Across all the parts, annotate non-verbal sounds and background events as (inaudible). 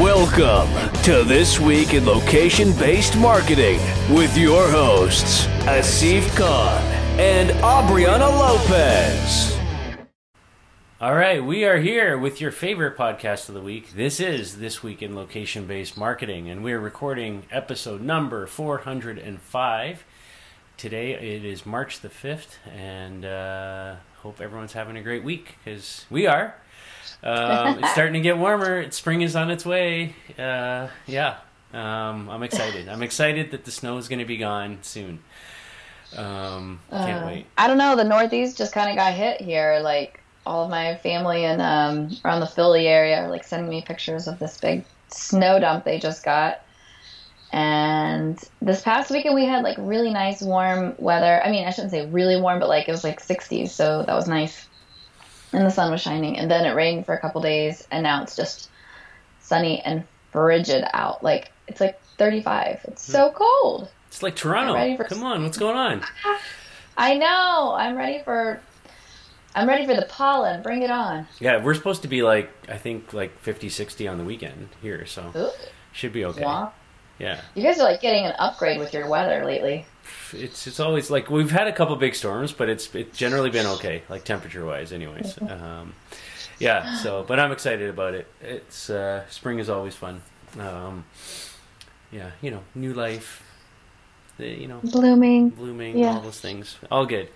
Welcome to This Week in Location Based Marketing with your hosts, Asif Khan and Aubriana Lopez. All right, we are here with your favorite podcast of the week. This is This Week in Location Based Marketing, and we're recording episode number 405. Today it is March the 5th, and uh, hope everyone's having a great week because we are. Um, it's starting to get warmer. Spring is on its way. Uh, yeah, um, I'm excited. I'm excited that the snow is going to be gone soon. Um, can't Uh, wait. I don't know. The Northeast just kind of got hit here. Like all of my family and um, around the Philly area are like sending me pictures of this big snow dump they just got. And this past weekend we had like really nice warm weather. I mean, I shouldn't say really warm, but like it was like 60s, so that was nice. And the sun was shining. And then it rained for a couple days, and now it's just sunny and frigid out. Like it's like 35. It's so hmm. cold. It's like Toronto. for- Come on, what's going on? (laughs) I know. I'm ready for. I'm ready for the pollen. Bring it on. Yeah, we're supposed to be like I think like 50, 60 on the weekend here, so Ooh, should be okay. wow. Yeah, You guys are like getting an upgrade with your weather lately. It's it's always like we've had a couple big storms, but it's it's generally been okay, like temperature wise, anyways. Um, yeah, so but I'm excited about it. It's uh, spring is always fun. Um, yeah, you know, new life, you know, Blooming. blooming, Yeah. all those things. All good.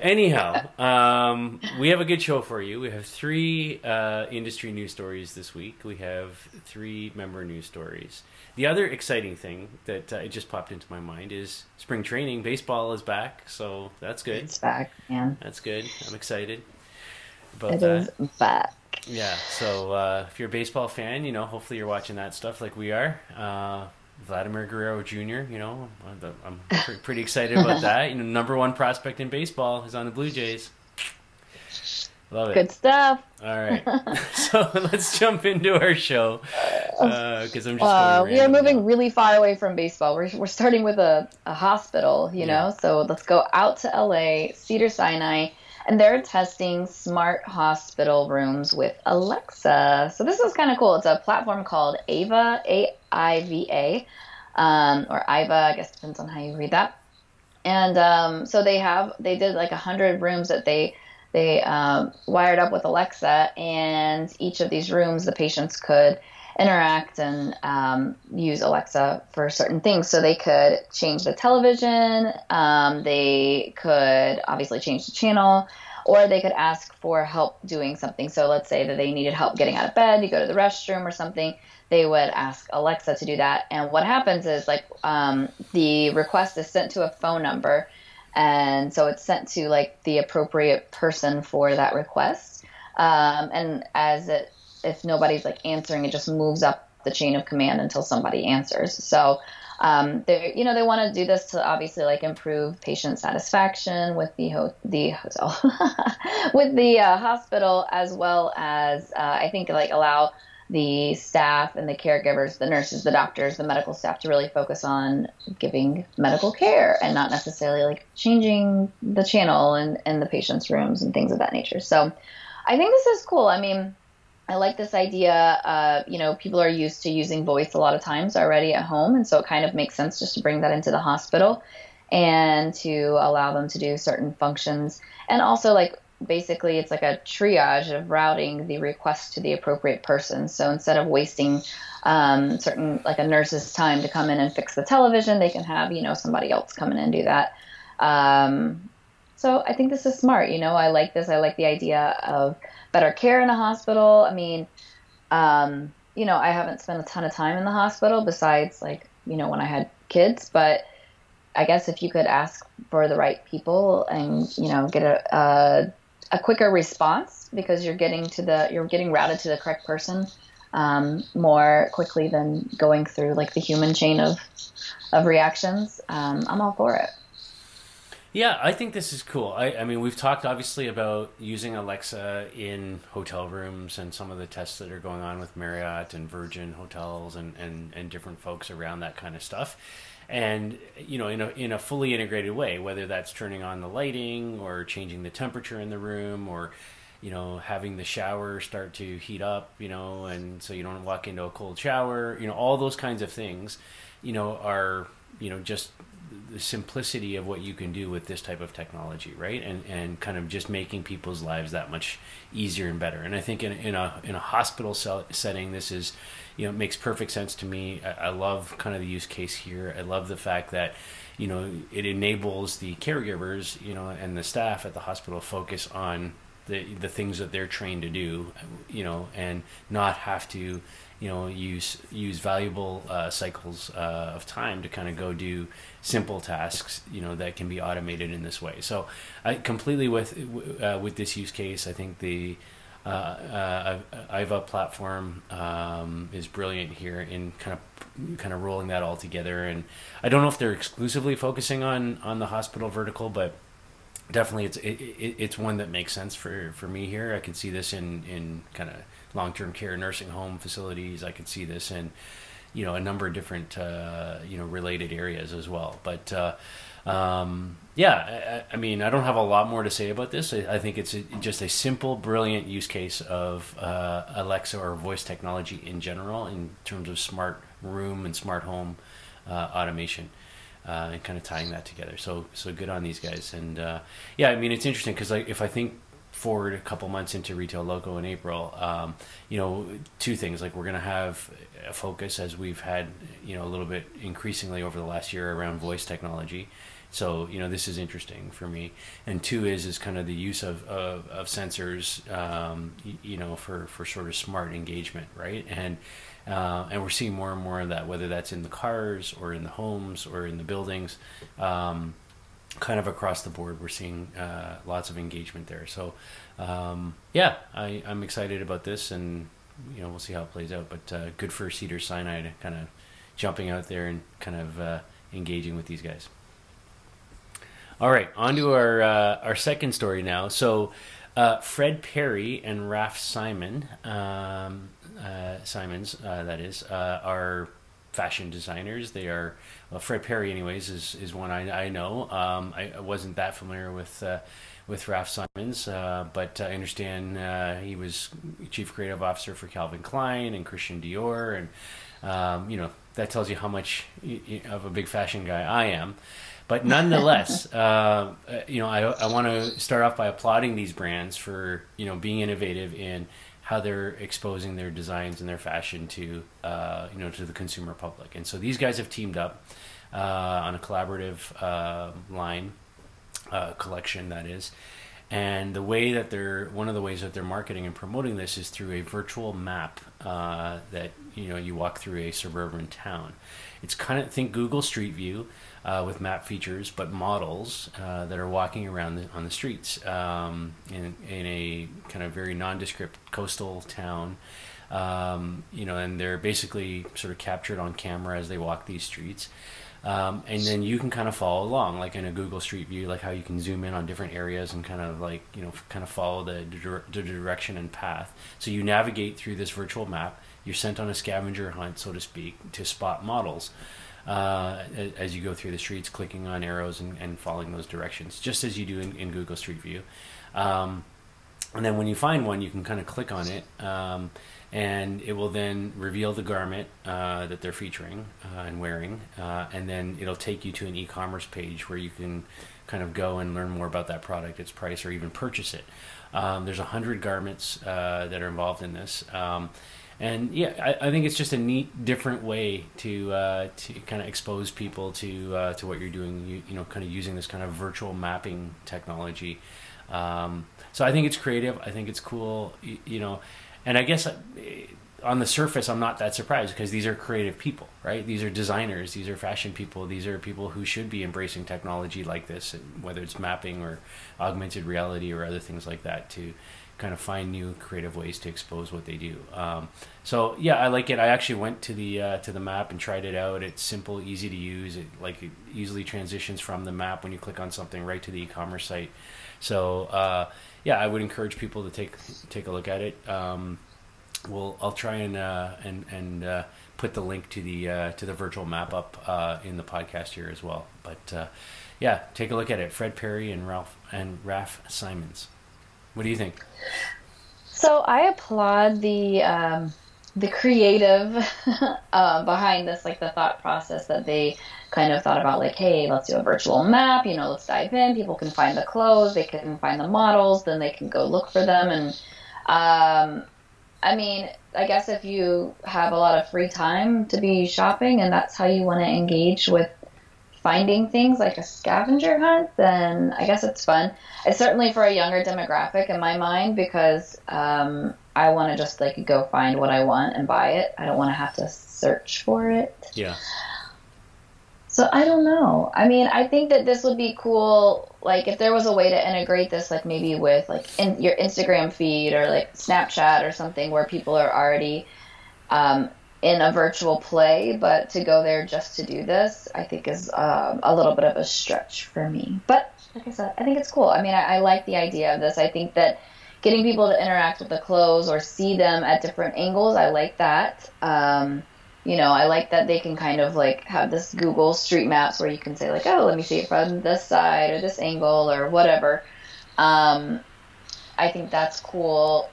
Anyhow, um, we have a good show for you. We have three uh, industry news stories this week. We have three member news stories. The other exciting thing that uh, it just popped into my mind is spring training. Baseball is back, so that's good. It's back, man. That's good. I'm excited about It that. is back. Yeah. So uh, if you're a baseball fan, you know, hopefully you're watching that stuff like we are. Uh, Vladimir Guerrero Jr. You know, I'm, pretty excited about that. You know, number one prospect in baseball is on the Blue Jays. Love it. Good stuff. All right. (laughs) so let's jump into our show because I'm just. Uh, going we are moving now. really far away from baseball. We're, we're starting with a, a hospital, you Yeah. know? So let's go out to LA, Cedar Sinai, and they're testing smart hospital rooms with Alexa. So this is kind of cool. It's a platform called Ava, A I V A, um, or Iva, I guess depends on how you read that. And um, so they have, they did like a hundred rooms that they they um, wired up with Alexa, and each of these rooms, the patients could interact and um, use Alexa for certain things. So they could change the television, um, they could obviously change the channel, or they could ask for help doing something. So let's say that they needed help getting out of bed, you go to the restroom or something. They would ask Alexa to do that, and what happens is like um, the request is sent to a phone number, and so it's sent to like the appropriate person for that request. Um, and as it, if nobody's like answering, it just moves up the chain of command until somebody answers. So, um, they, you know, they want to do this to obviously like improve patient satisfaction with the ho- the hotel, (laughs) with the uh, hospital, as well as uh, I think like allow the staff and the caregivers, the nurses, the doctors, the medical staff to really focus on giving medical care and not necessarily like changing the channel and in the patient's rooms and things of that nature. So I think this is cool. I mean, I like this idea. Uh, you know, people are used to using voice a lot of times already at home, and so it kind of makes sense just to bring that into the hospital and to allow them to do certain functions. And also, like, basically, it's like a triage of routing the request to the appropriate person. So instead of wasting um, certain, like a nurse's time to come in and fix the television, they can have, you know, somebody else come in and do that. Um, so I think this is smart. You know, I like this. I like the idea of better care in a hospital. I mean, um, you know, I haven't spent a ton of time in the hospital besides like, you know, when I had kids, but I guess if you could ask for the right people and, you know, get a, a, a quicker response because you're getting to the, you're getting routed to the correct person um, more quickly than going through like the human chain of, of reactions. Um, I'm all for it. Yeah, I think this is cool. I, I mean, we've talked obviously about using Alexa in hotel rooms and some of the tests that are going on with Marriott and Virgin hotels and, and, and different folks around that kind of stuff. And you know, in a in a fully integrated way, whether that's turning on the lighting or changing the temperature in the room or you know, having the shower start to heat up, you know, and so you don't walk into a cold shower, you know, all those kinds of things, you know, are, you know, just the simplicity of what you can do with this type of technology, right? And and kind of just making people's lives that much easier and better. And I think in, in a in a hospital setting, this is, you know, makes perfect sense to me. I, I love kind of the use case here. I love the fact that you know it enables the caregivers you know and the staff at the hospital focus on the the things that they're trained to do, you know, and not have to, you know, use use valuable uh, cycles uh, of time to kind of go do simple tasks, you know, that can be automated in this way. So, I completely with uh, with this use case, I think the uh, uh, IVA platform um, is brilliant here in kind of kind of rolling that all together. And I don't know if they're exclusively focusing on on the hospital vertical, but definitely it's it, it, it's one that makes sense for for me here. I can see this in in kind of long term care nursing home facilities. I can see this in you know a number of different uh, you know related areas as well. But uh, um, yeah, I, I, mean I don't have a lot more to say about this. I, I think it's a, just a simple, brilliant use case of uh, Alexa or voice technology in general in terms of smart room and smart home uh, automation uh, and kind of tying that together. So so good on these guys. And uh, yeah, I mean it's interesting because like if I think forward a couple months into retail loco in April, um, you know, two things like we're going to have a focus as we've had you know a little bit increasingly over the last year around voice technology. So you know this is interesting for me. And two is is kind of the use of of, of sensors, um, you, you know, for for sort of smart engagement, right? And uh, and we're seeing more and more of that, whether that's in the cars or in the homes or in the buildings. Um, kind of across the board, we're seeing uh, lots of engagement there. So, um, yeah, I, am excited about this, and you know we'll see how it plays out. But uh, good for Cedar Sinai to kind of jumping out there and kind of uh, engaging with these guys. All right, on to our uh, our second story now. So. Uh, Fred Perry and Raf Simon um, uh, Simons, uh, that is, uh, are fashion designers. They are well, Fred Perry, anyways, is is one I, I know. Um, I, I, wasn't that familiar with uh, with Raf Simons, uh, but I understand uh, he was chief creative officer for Calvin Klein and Christian Dior, and um, you know that tells you how much of a big fashion guy I am. But nonetheless, (laughs) you know, I, I want to start off by applauding these brands for you know being innovative in how they're exposing their designs and their fashion to uh, you know to the consumer public. And so these guys have teamed up uh, on a collaborative uh, line uh, collection that is. And the way that they're one of the ways that they're marketing and promoting this is through a virtual map uh, that you know you walk through a suburban town. It's kind of think Google Street View, uh, with map features, but models uh, that are walking around the, on the streets um, in, in a kind of very nondescript coastal town. Um, you know, and they're basically sort of captured on camera as they walk these streets. Um, and then you can kind of follow along, like in a Google Street View, like how you can zoom in on different areas and kind of like you know kind of follow the, the direction and path. So you navigate through this virtual map. You're sent on a scavenger hunt, so to speak, to spot models uh, as you go through the streets, clicking on arrows and, and following those directions, just as you do in, in Google Street View. Um, and then when you find one, you can kind of click on it, um, and it will then reveal the garment uh, that they're featuring uh, and wearing, uh, and then it'll take you to an e-commerce page where you can kind of go and learn more about that product, its price, or even purchase it. Um, there's a hundred garments uh, that are involved in this. Um, and yeah, I, I, think it's just a neat, different way to uh, to kind of expose people to uh, to what you're doing. You, you know, kind of using this kind of virtual mapping technology. Um, so I think it's creative. I think it's cool. You, you know, and I guess uh, on the surface, I'm not that surprised because these are creative people, right? These are designers. These are fashion people. These are people who should be embracing technology like this, whether it's mapping or augmented reality or other things like that to kind of find new creative ways to expose what they do. Um, so yeah, I like it. I actually went to the uh, to the map and tried it out. It's simple, easy to use. It like it easily transitions from the map when you click on something right to the e-commerce site. So uh, yeah, I would encourage people to take take a look at it. Um, well, I'll try and uh, and and uh, put the link to the uh, to the virtual map up uh, in the podcast here as well. But yeah, take a look at it. Fred Perry and Ralph and Raf Simons. What do you think? So I applaud the um, the creative (laughs) uh, behind this, like the thought process that they kind of thought about, like, hey, let's do a virtual map. You know, let's dive in. People can find the clothes, they can find the models, then they can go look for them. And um, I mean, I guess if you have a lot of free time to be shopping and that's how you want to engage with finding things like a scavenger hunt, then I guess it's fun. It's certainly for a younger demographic in my mind because um, I want to just like go find what I want and buy it. I don't want to have to search for it. Yeah. So I don't know. I mean, I think that this would be cool. Like, if there was a way to integrate this, like maybe with like in your Instagram feed or like Snapchat or something, where people are already um, in a virtual play, but to go there just to do this, I think is um, a little bit of a stretch for me. But like I said, I think it's cool. I mean, I, I like the idea of this. I think that getting people to interact with the clothes or see them at different angles, I like that. Um, you know, I like that they can kind of like have this Google Street Maps where you can say like, oh, let me see it from this side or this angle or whatever. Um, I think that's cool.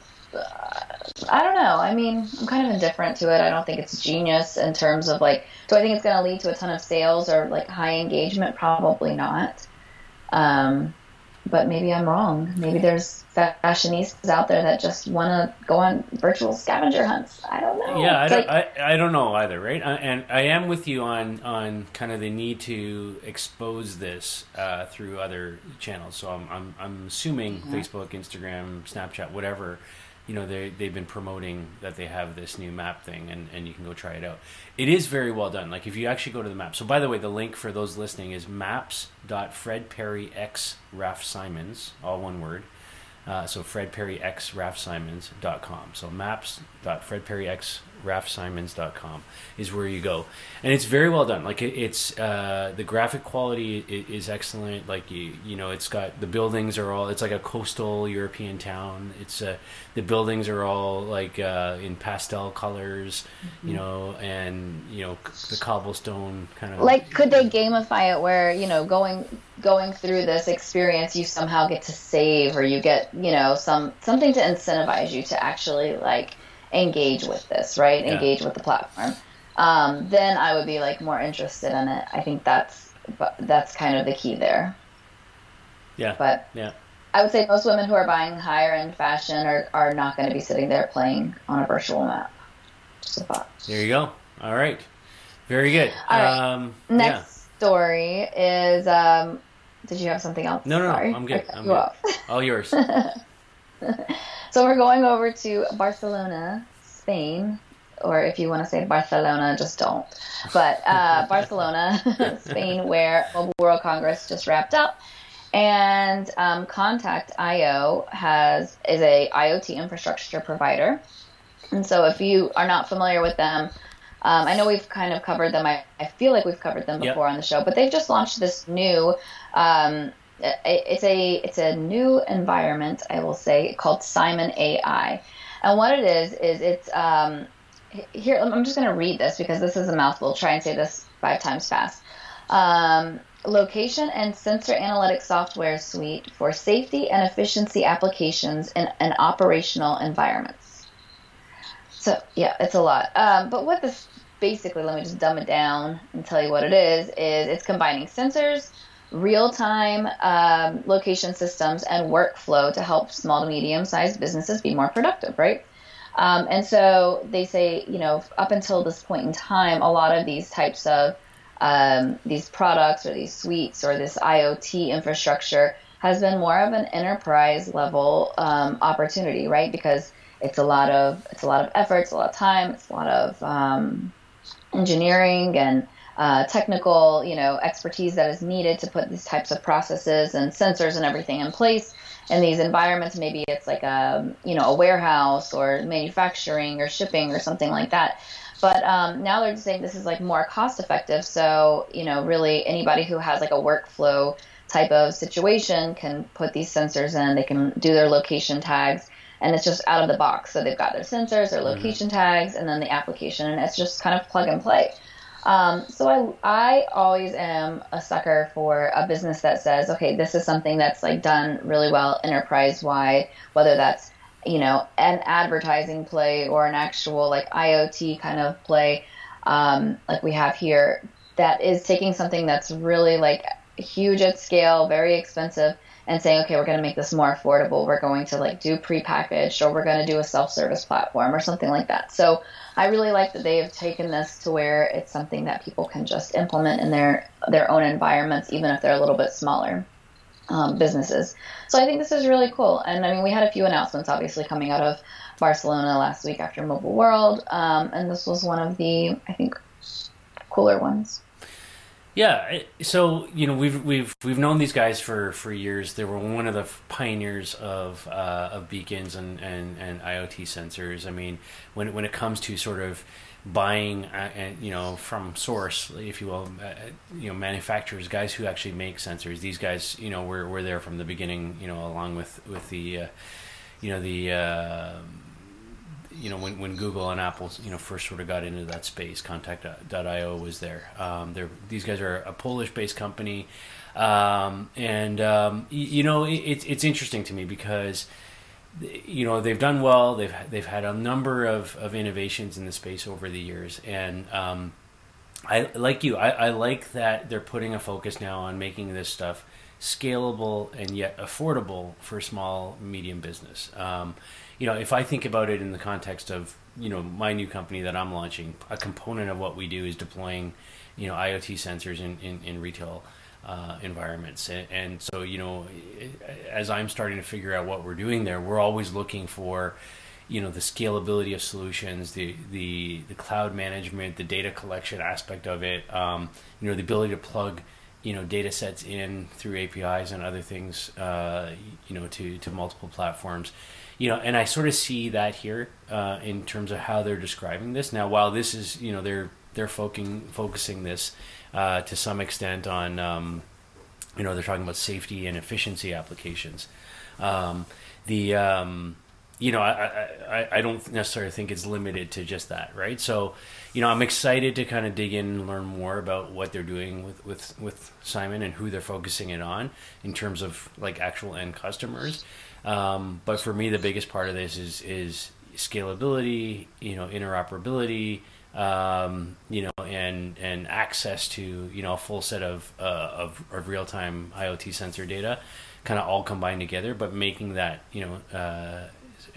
I don't know. I mean, I'm kind of indifferent to it. I don't think it's genius in terms of like, do I think it's going to lead to a ton of sales or like high engagement? Probably not. Um, but maybe I'm wrong. Maybe there's fashionistas out there that just want to go on virtual scavenger hunts. I don't know. Yeah, I don't, I, I don't know either, right? I, and I am with you on on kind of the need to expose this uh, through other channels. So I'm I'm, I'm assuming mm-hmm. Facebook, Instagram, Snapchat, whatever you know they they've been promoting that they have this new map thing and, and you can go try it out. It is very well done. Like if you actually go to the map. So by the way, the link for those listening is maps.fredperryx Raf Simons, all one word. Uh, so Fred Perry X Raf Simons.com. So maps.fredperryx rafsimons.com is where you go. And it's very well done. Like it, it's uh, the graphic quality is, excellent. Like you you know it's got the buildings are all it's like a coastal european town. It's uh, the buildings are all like uh, in pastel colors mm-hmm. you know and you know the cobblestone kind of like could they gamify it where you know going going through this experience you somehow get to save or you get you know some something to incentivize you to actually like engage with this, right? Yeah. Engage with the platform. Um, then I would be like more interested in it. I think that's that's kind of the key there. Yeah. But yeah. I would say most women who are buying higher end fashion are, are not going to be sitting there playing on a virtual map. Just a thought. There you go. All right. Very good. All right. Um, Next yeah. story is. Um, did you have something else? No, no, Sorry. no. I'm good. I'm good. All yours. (laughs) (laughs) So we're going over to Barcelona, Spain, or if you want to say Barcelona, just don't. But uh, (laughs) Barcelona, (laughs) Spain, where Mobile World Congress just wrapped up, and um, Kontakt.io has is a IoT infrastructure provider. And so if you are not familiar with them, um, I know we've kind of covered them. I, I feel like we've covered them before yep. on the show, but they've just launched this new um, it's a it's a new environment, I will say, called Simon AI. And what it is is it's um, here. I'm just going to read this because this is a mouthful. Try and say this five times fast. Um, location and sensor analytics software suite for safety and efficiency applications in an operational environments. So yeah, it's a lot. Um, but what this basically, let me just dumb it down and tell you what it is. Is it's combining sensors real time um, location systems and workflow to help small to medium sized businesses be more productive, right? Um, and so they say, you know, up until this point in time, a lot of these types of um, these products or these suites or this IoT infrastructure has been more of an enterprise level um, opportunity, right? Because it's a lot of it's a lot of effort, it's a lot of time, it's a lot of um, engineering and uh, technical, you know, expertise that is needed to put these types of processes and sensors and everything in place in these environments. Maybe it's like a, you know, a warehouse or manufacturing or shipping or something like that. But um, now they're saying this is like more cost effective. So, you know, really anybody who has like a workflow type of situation can put these sensors in. They can do their location tags and it's just out of the box. So they've got their sensors, their mm-hmm. location mm-hmm. tags, and then the application, and it's just kind of plug and play. Um, so I, I always am a sucker for a business that says, okay, this is something that's like done really well enterprise wide, whether that's you know an advertising play or an actual like IoT kind of play, um, like we have here, that is taking something that's really like huge at scale, very expensive, and saying, okay, we're going to make this more affordable. We're going to like do prepackaged, or we're going to do a self-service platform, or something like that. So I really like that they have taken this to where it's something that people can just implement in their their own environments, even if they're a little bit smaller um, businesses. So I think this is really cool. And I mean, we had a few announcements, obviously, coming out of Barcelona last week after Mobile World, um, and this was one of the I think cooler ones. Yeah, so you know we've we've we've known these guys for, for years. They were one of the pioneers of uh, of beacons and, and, and IoT sensors. I mean, when when it comes to sort of buying, uh, and you know, from source, if you will, uh, you know, manufacturers, guys who actually make sensors. These guys, you know, were were there from the beginning. You know, along with with the, uh, you know, the uh, you know, when, when Google and Apple, you know, first sort of got into that space, Kontakt.io was there. Um, they're, these guys are a Polish-based company, um, and um, you, you, know, it, it's interesting to me because you know they've done well. They've they've had a number of, of innovations in the space over the years, and um, I like you. I, I like that they're putting a focus now on making this stuff scalable and yet affordable for small medium business. Um, you know, if I think about it in the context of you know my new company that I'm launching, a component of what we do is deploying you know IoT sensors in in, in retail. Uh, environments and, and, so you know as i'm starting to figure out what we're doing there we're always looking for you know the scalability of solutions the the the cloud management the data collection aspect of it um, you know the ability to plug you know data sets in through apis and other things uh, you know to to multiple platforms you know, and I sort of see that here uh, in terms of how they're describing this. Now, while this is, you know, they're they're focusing focusing this uh, to some extent on, um, you know, they're talking about safety and efficiency applications. Um, the um, you know, I, I, I don't necessarily think it's limited to just that, right? So, you know, I'm excited to kind of dig in and learn more about what they're doing with, with, with Simon and who they're focusing it on in terms of like actual end customers. Um, but for me, the biggest part of this is is scalability, you know, interoperability, um, you know, and and access to you know a full set of uh, of, of real time IoT sensor data, kind of all combined together, but making that you know uh,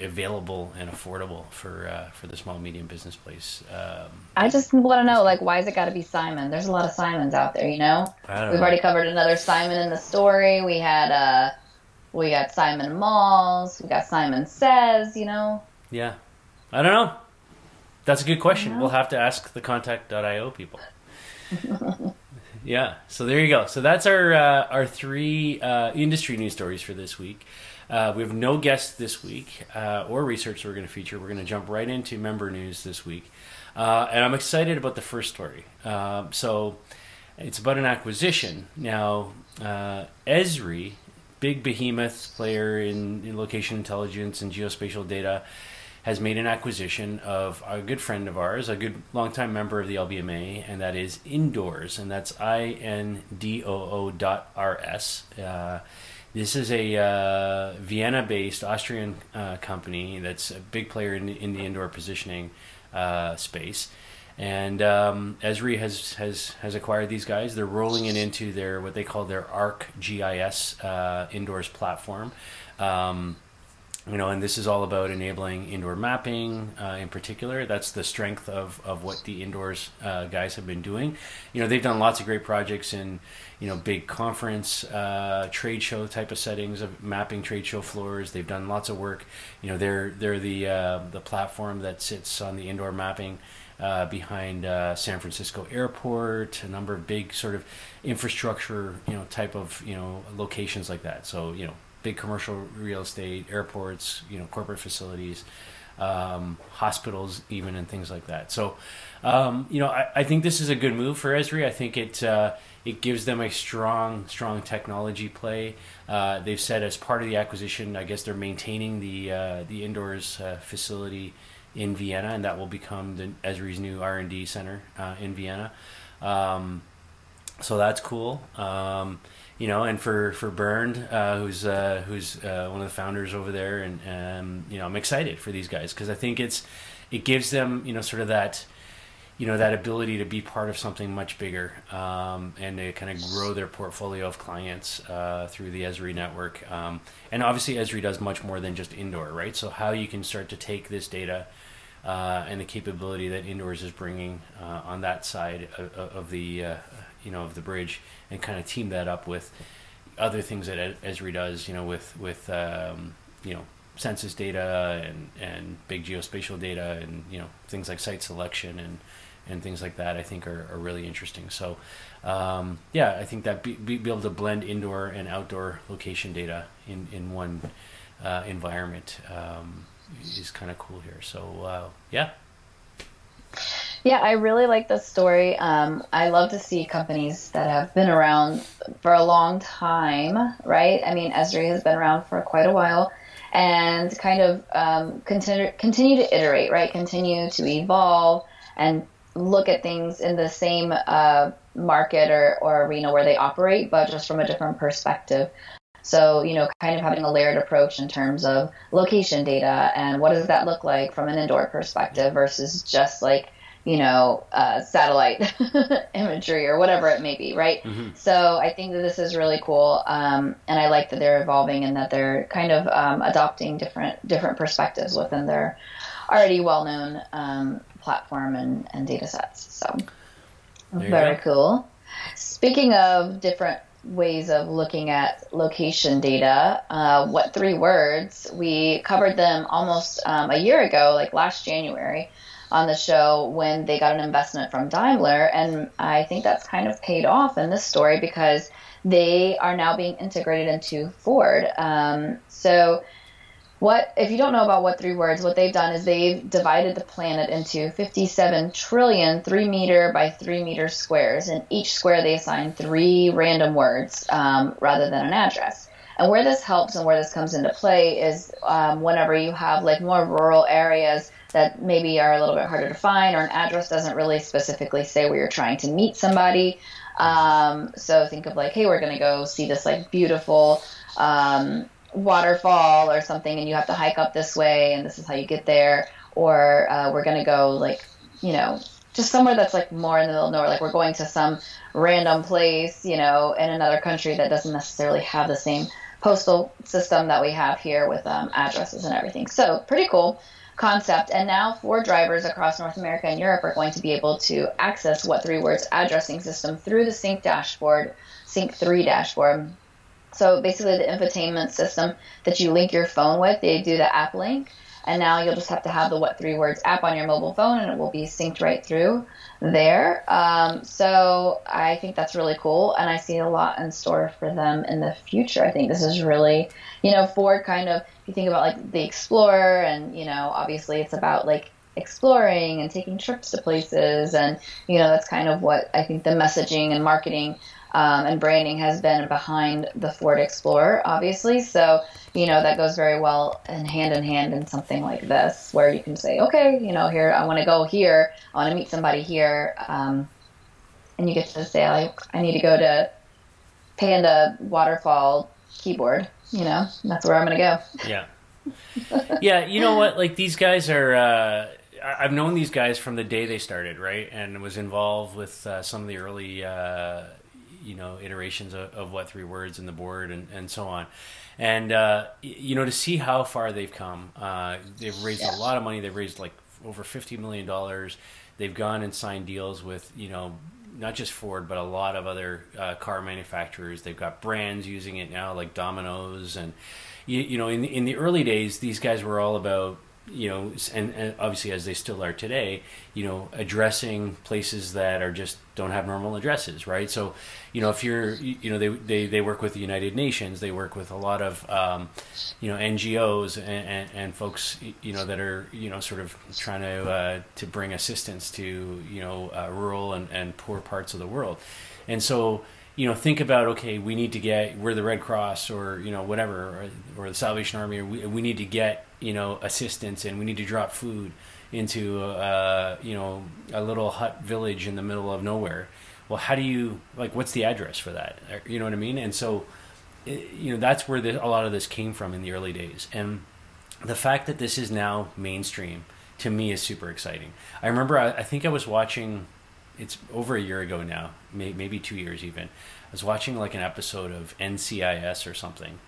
available and affordable for uh, for the small medium business place. Um, I just want to know, like, why has it got to be Simon? There's a lot of Simons out there, you know. We've know. already covered another Simon in the story. We had uh, we got Simon Malls. We got Simon Says. You know. Yeah, I don't know. That's a good question. We'll have to ask the Kontakt.io people. (laughs) yeah. So there you go. So that's our uh, our three uh, industry news stories for this week. Uh, we have no guests this week uh, or research we're going to feature. We're going to jump right into member news this week, uh, and I'm excited about the first story. Uh, so it's about an acquisition. Now, Esri big behemoth player in, in, location intelligence and geospatial data, has made an acquisition of a good friend of ours, a good longtime member of the LBMA, and that is Indoors, and that's I N D O O dot R S. Uh, this is a uh, Vienna based Austrian uh, company that's a big player in, in the indoor positioning uh, space and um, Esri has has has acquired these guys. They're rolling it into their what they call their Arc GIS uh, indoors platform. Um, you know, and this is all about enabling indoor mapping uh, in particular. That's the strength of, of what the indoors uh, guys have been doing. You know, they've done lots of great projects in, you know, big conference, uh, trade show type of settings of mapping trade show floors. They've done lots of work. You know, they're they're the uh, the platform that sits on the indoor mapping uh, behind uh, San Francisco Airport, a number of big sort of infrastructure, you know, type of you know locations like that. So you know, big commercial real estate, airports, you know, corporate facilities, um, hospitals, even and things like that. So um, you know, I, I, think this is a good move for Esri. I think it. Uh, it gives them a strong, strong technology play. Uh, they've said as part of the acquisition, I guess they're maintaining the uh, the indoors uh, facility in Vienna, and that will become the Esri's new R and D center uh, in Vienna. Um, so that's cool. Um, you know, and for for Bernd, uh, who's uh, who's uh, one of the founders over there, and um, you know, I'm excited for these guys because I think it's it gives them you know sort of that you know that ability to be part of something much bigger um, and to kind of grow their portfolio of clients uh, through the Esri network. Um, and obviously, Esri does much more than just indoor, right? So how you can start to take this data uh, and the capability that indoors is bringing uh, on that side of, of the uh, you know of the bridge and kind of team that up with other things that Esri does, you know, with with um, you know census data and and big geospatial data and you know things like site selection and and things like that I think are, are really interesting. So um, yeah, I think that be, be, able to blend indoor and outdoor location data in in one uh, environment um, is kind of cool here. So uh, yeah. Yeah, I really like the story. Um, I love to see companies that have been around for a long time, right? I mean, Esri has been around for quite a while and kind of um, continue continue to iterate, right? Continue to evolve and look at things in the same uh, market or, or arena where they operate, but just from a different perspective. So, you know, kind of having a layered approach in terms of location data and what does that look like from an indoor perspective versus just like, you know, uh, satellite (laughs) imagery or whatever it may be, right? Mm-hmm. So I think that this is really cool, um, and I like that they're evolving and that they're kind of um, adopting different different perspectives within their already well known um, platform and, and data sets. So very go. cool. Speaking of different ways of looking at location data, uh, what3words? We covered them almost um, a year ago, like last January, on the show when they got an investment from Daimler, and I think that's kind of paid off in this story because they are now being integrated into Ford. Um, so what if you don't know about what3words what they've done is they've divided the planet into 57 trillion three meter by three meter squares and each square they assign three random words um, rather than an address. And where this helps and where this comes into play is um, whenever you have like more rural areas that maybe are a little bit harder to find or an address doesn't really specifically say where you're trying to meet somebody um, so think of like hey we're going to go see this like beautiful um, waterfall or something and you have to hike up this way and this is how you get there. Or uh, we're going to go like you know just somewhere that's like more in the middle of nowhere. Like we're going to some random place you know in another country that doesn't necessarily have the same postal system that we have here with um, addresses and everything. So pretty cool concept. And now Ford drivers across north america and europe are going to be able to access what3words addressing system through the sync dashboard sync 3 dashboard so basically, the infotainment system that you link your phone with, they do the app link, and now you'll just have to have the what3words app on your mobile phone, and it will be synced right through there. Um, so I think that's really cool, and I see a lot in store for them in the future. I think this is really, you know, Ford kind of. If you think about like the Explorer, and you know, obviously it's about like exploring and taking trips to places and you know that's kind of what i think the messaging and marketing um, and branding has been behind the Ford Explorer, obviously. So, you know, that goes very well in hand in hand in something like this, where you can say, okay, you know, here, I want to go here, I want to meet somebody here. Um, and you get to say, I, I need to go to Panda Waterfall Keyboard, you know, that's where I'm going to go. Yeah. yeah, you know what? Like, these guys are. Uh, I've known these guys from the day they started, right? And was involved with uh, some of the early uh, you know iterations of, of, what3words in the board and, and so on and uh, you know to see how far they've come uh, they've raised yeah. a lot of money they've raised like over 50 million dollars they've gone and signed deals with you know not just Ford, but a lot of other uh, car manufacturers. They've got brands using it now, like Domino's, and you, you know, in in the early days, these guys were all about you know, and, and, obviously as they still are today, you know, addressing places that are just don't have normal addresses, right? So, you know, if you're, you know, they they, they work with the United Nations, they work with a lot of, um, you know, NGOs and, and, and, folks, you know, that are, you know, sort of trying to uh, to bring assistance to, you know, uh, rural and, and poor parts of the world, and so you know, think about okay, we need to get we're the Red Cross or you know whatever or, or the Salvation Army, or we we need to get you know assistance and we need to drop food into uh, you know a little hut village in the middle of nowhere. Well, how do you like? What's the address for that? You know what I mean? And so, it, you know, that's where the, a lot of this came from in the early days. And the fact that this is now mainstream to me is super exciting. I remember, I, I think I was watching. It's over a year ago now, may, maybe two years even. I was watching like an episode of NCIS or something,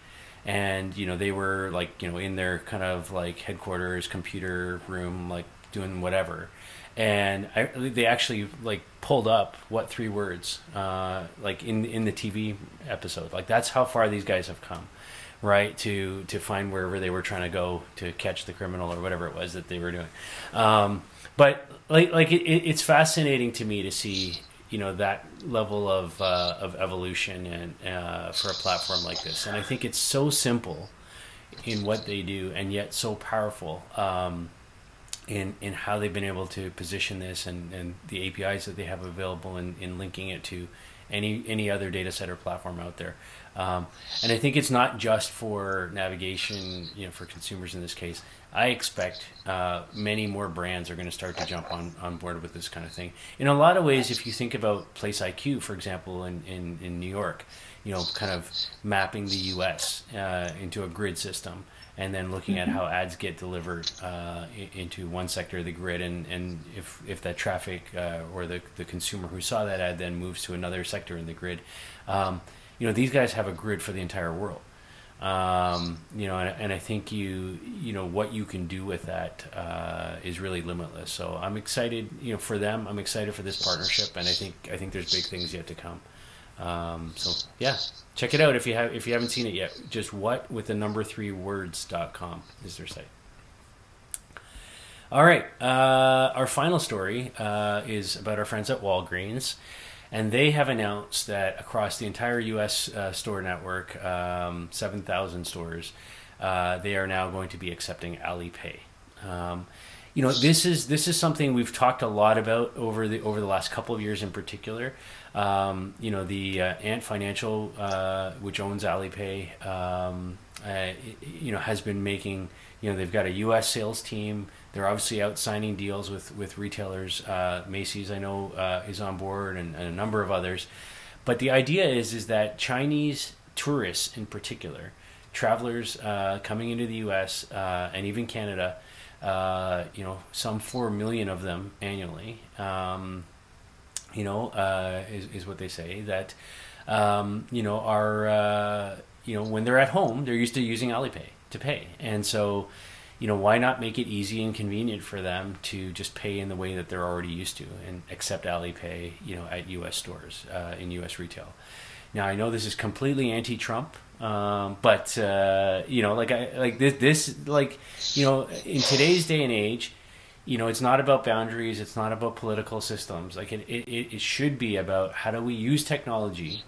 and you know they were like you know in their kind of like headquarters computer room like doing whatever. And I, they actually like pulled up what3words uh, like in in the TV episode. Like that's how far these guys have come right to to find wherever they were trying to go to catch the criminal or whatever it was that they were doing um, but like like it, it's fascinating to me to see you know that level of uh, of evolution and uh, for a platform like this. And I think it's so simple in what they do, and yet so powerful um, in in how they've been able to position this and, and the APIs that they have available in, in linking it to any any other data set or platform out there. Um, and I think it's not just for navigation, you know, for consumers in this case. I expect uh, many more brands are going to start to jump on, on board with this kind of thing. In a lot of ways, if you think about PlaceIQ, for example, in, in, in New York, you know, kind of mapping the U.S. Uh, into a grid system and then looking at how ads get delivered uh, into one sector of the grid, and, and if, if that traffic uh, or the, the consumer who saw that ad then moves to another sector in the grid, um, you know, these guys have a grid for the entire world. Um, you know, and, and, I think you, you know, what you can do with that uh, is really limitless. So I'm excited, you know, for them. I'm excited for this partnership, and I think I think there's big things yet to come. Um, so yeah, check it out if you have if you haven't seen it yet. Just what with the number three words.com is their site. All right, uh, our final story uh, is about our friends at Walgreens and they have announced that across the entire U.S. Uh, store network, um, 7,000 stores, uh, they are now going to be accepting Alipay. Um, you know, this is this is something we've talked a lot about over the over the last couple of years in particular. Um, you know, the uh, Ant Financial, uh, which owns Alipay, um, uh, you know, has been making. You know, they've got a U.S. sales team they're obviously out signing deals with with retailers. Uh, Macy's, I know, uh, is on board, and, and, a number of others. But the idea is is that Chinese tourists, in particular, travelers uh, coming into the U.S. Uh, and even Canada, uh, you know, some four million of them annually. Um, you know, uh, is is what they say that. Um, you know, are you know when they're at home, they're used to using Alipay to pay, and so you know, why not make it easy and convenient for them to just pay in the way that they're already used to and accept Alipay, you know, at U.S. stores uh, in U.S. retail. Now I know this is completely anti-Trump, um, but uh, you know, like I like this, this, like you know, in today's day and age, you know, it's not about boundaries, it's not about political systems. Like it, it, it should be about how do we use technology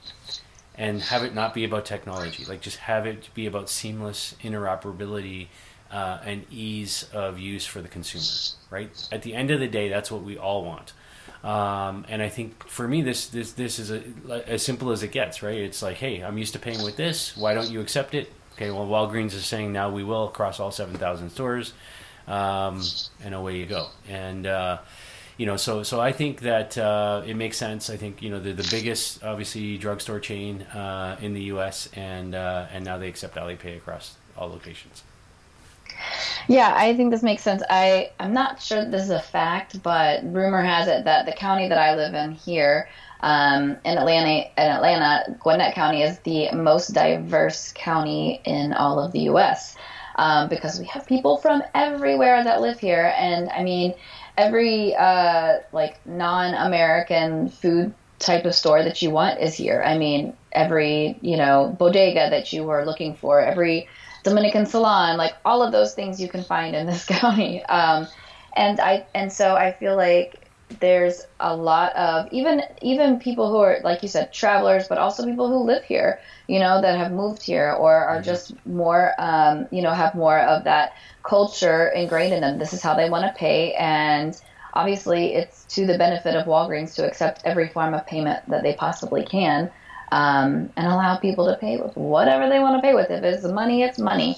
and have it not be about technology. Like just have it be about seamless interoperability uh, and ease of use for the consumer, right? At the end of the day, that's what we all want. Um, and I think for me, this this this is a, as simple as it gets, right? It's like, hey, I'm used to paying with this. Why don't you accept it? Okay, well, Walgreens is saying now we will across all 7,000 stores, um, and away you go. And uh, you know, so so I think that uh, it makes sense. I think you know they're the biggest, obviously, drugstore chain uh, in the U.S. and uh, and now they accept Alipay across all locations. Yeah, I think this makes sense. I I'm not sure this is a fact, but rumor has it that the county that I live in here, um, in Atlanta, in Atlanta, Gwinnett County is the most diverse county in all of the U.S. Um, because we have people from everywhere that live here, and I mean, every uh, like non-American food type of store that you want is here. I mean, every you know bodega that you were looking for, every Dominican salon, like all of those things you can find in this (laughs) county. Um, and I and so I feel like there's a lot of even even people who are like you said travelers, but also people who live here, you know, that have moved here or are mm-hmm. just more, um, you know, have more of that culture ingrained in them. This is how they want to pay, and obviously it's to the benefit of Walgreens to accept every form of payment that they possibly can um, and allow people to pay with whatever they want to pay with. If it's money, it's money.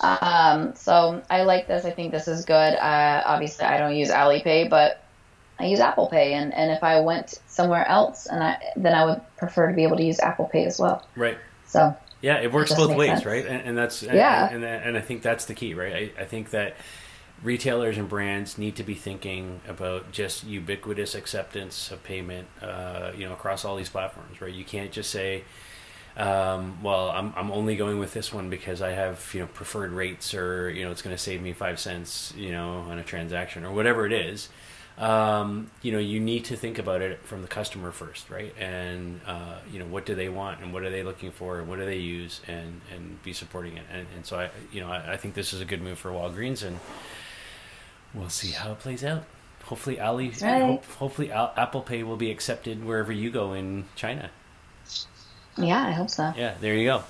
Um, so I like this. I think this is good. Uh, obviously, I don't use Alipay, but I use Apple Pay, and, and if I went somewhere else, and I then I would prefer to be able to use Apple Pay as well. Right. So Yeah, it works It both ways, sense. right? And, and that's Yeah. and, and and I think that's the key, right? I, I think that retailers and brands need to be thinking about just ubiquitous acceptance of payment, uh, you know, across all these platforms, right? You can't just say, um, well, I'm, I'm only going with this one because I have, you know, preferred rates or, you know, it's going to save me five cents, you know, on a transaction or whatever it is. Um, you know, you need to think about it from the customer first, right? And, uh, you know, what do they want and what are they looking for and what do they use and, and be supporting it. And, and so I, you know, I, I think this is a good move for Walgreens and we'll see how it plays out. Hopefully, Ali, right. hope, hopefully Al- Apple Pay will be accepted wherever you go in China. yeah, I hope so. Yeah, there you go.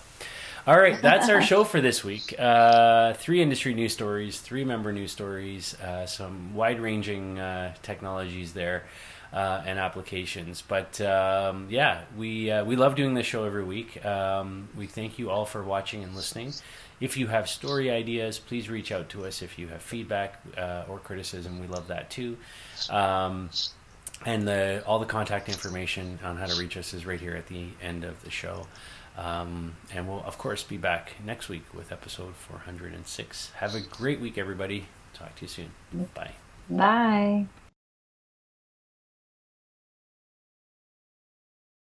All right, that's our (laughs) show for this week. Uh, three industry news stories, three member news stories, uh, some wide ranging uh, technologies there. Uh, and applications, but um, yeah, we uh, we love doing this show every week. Um, we thank you all for watching and listening. If you have story ideas, please reach out to us. If you have feedback uh, or criticism, we love that too. Um, and the all the contact information on how to reach us is right here at the end of the show. Um, and we'll of course be back next week with episode 406. Have a great week, everybody. Talk to you soon. Bye. Bye.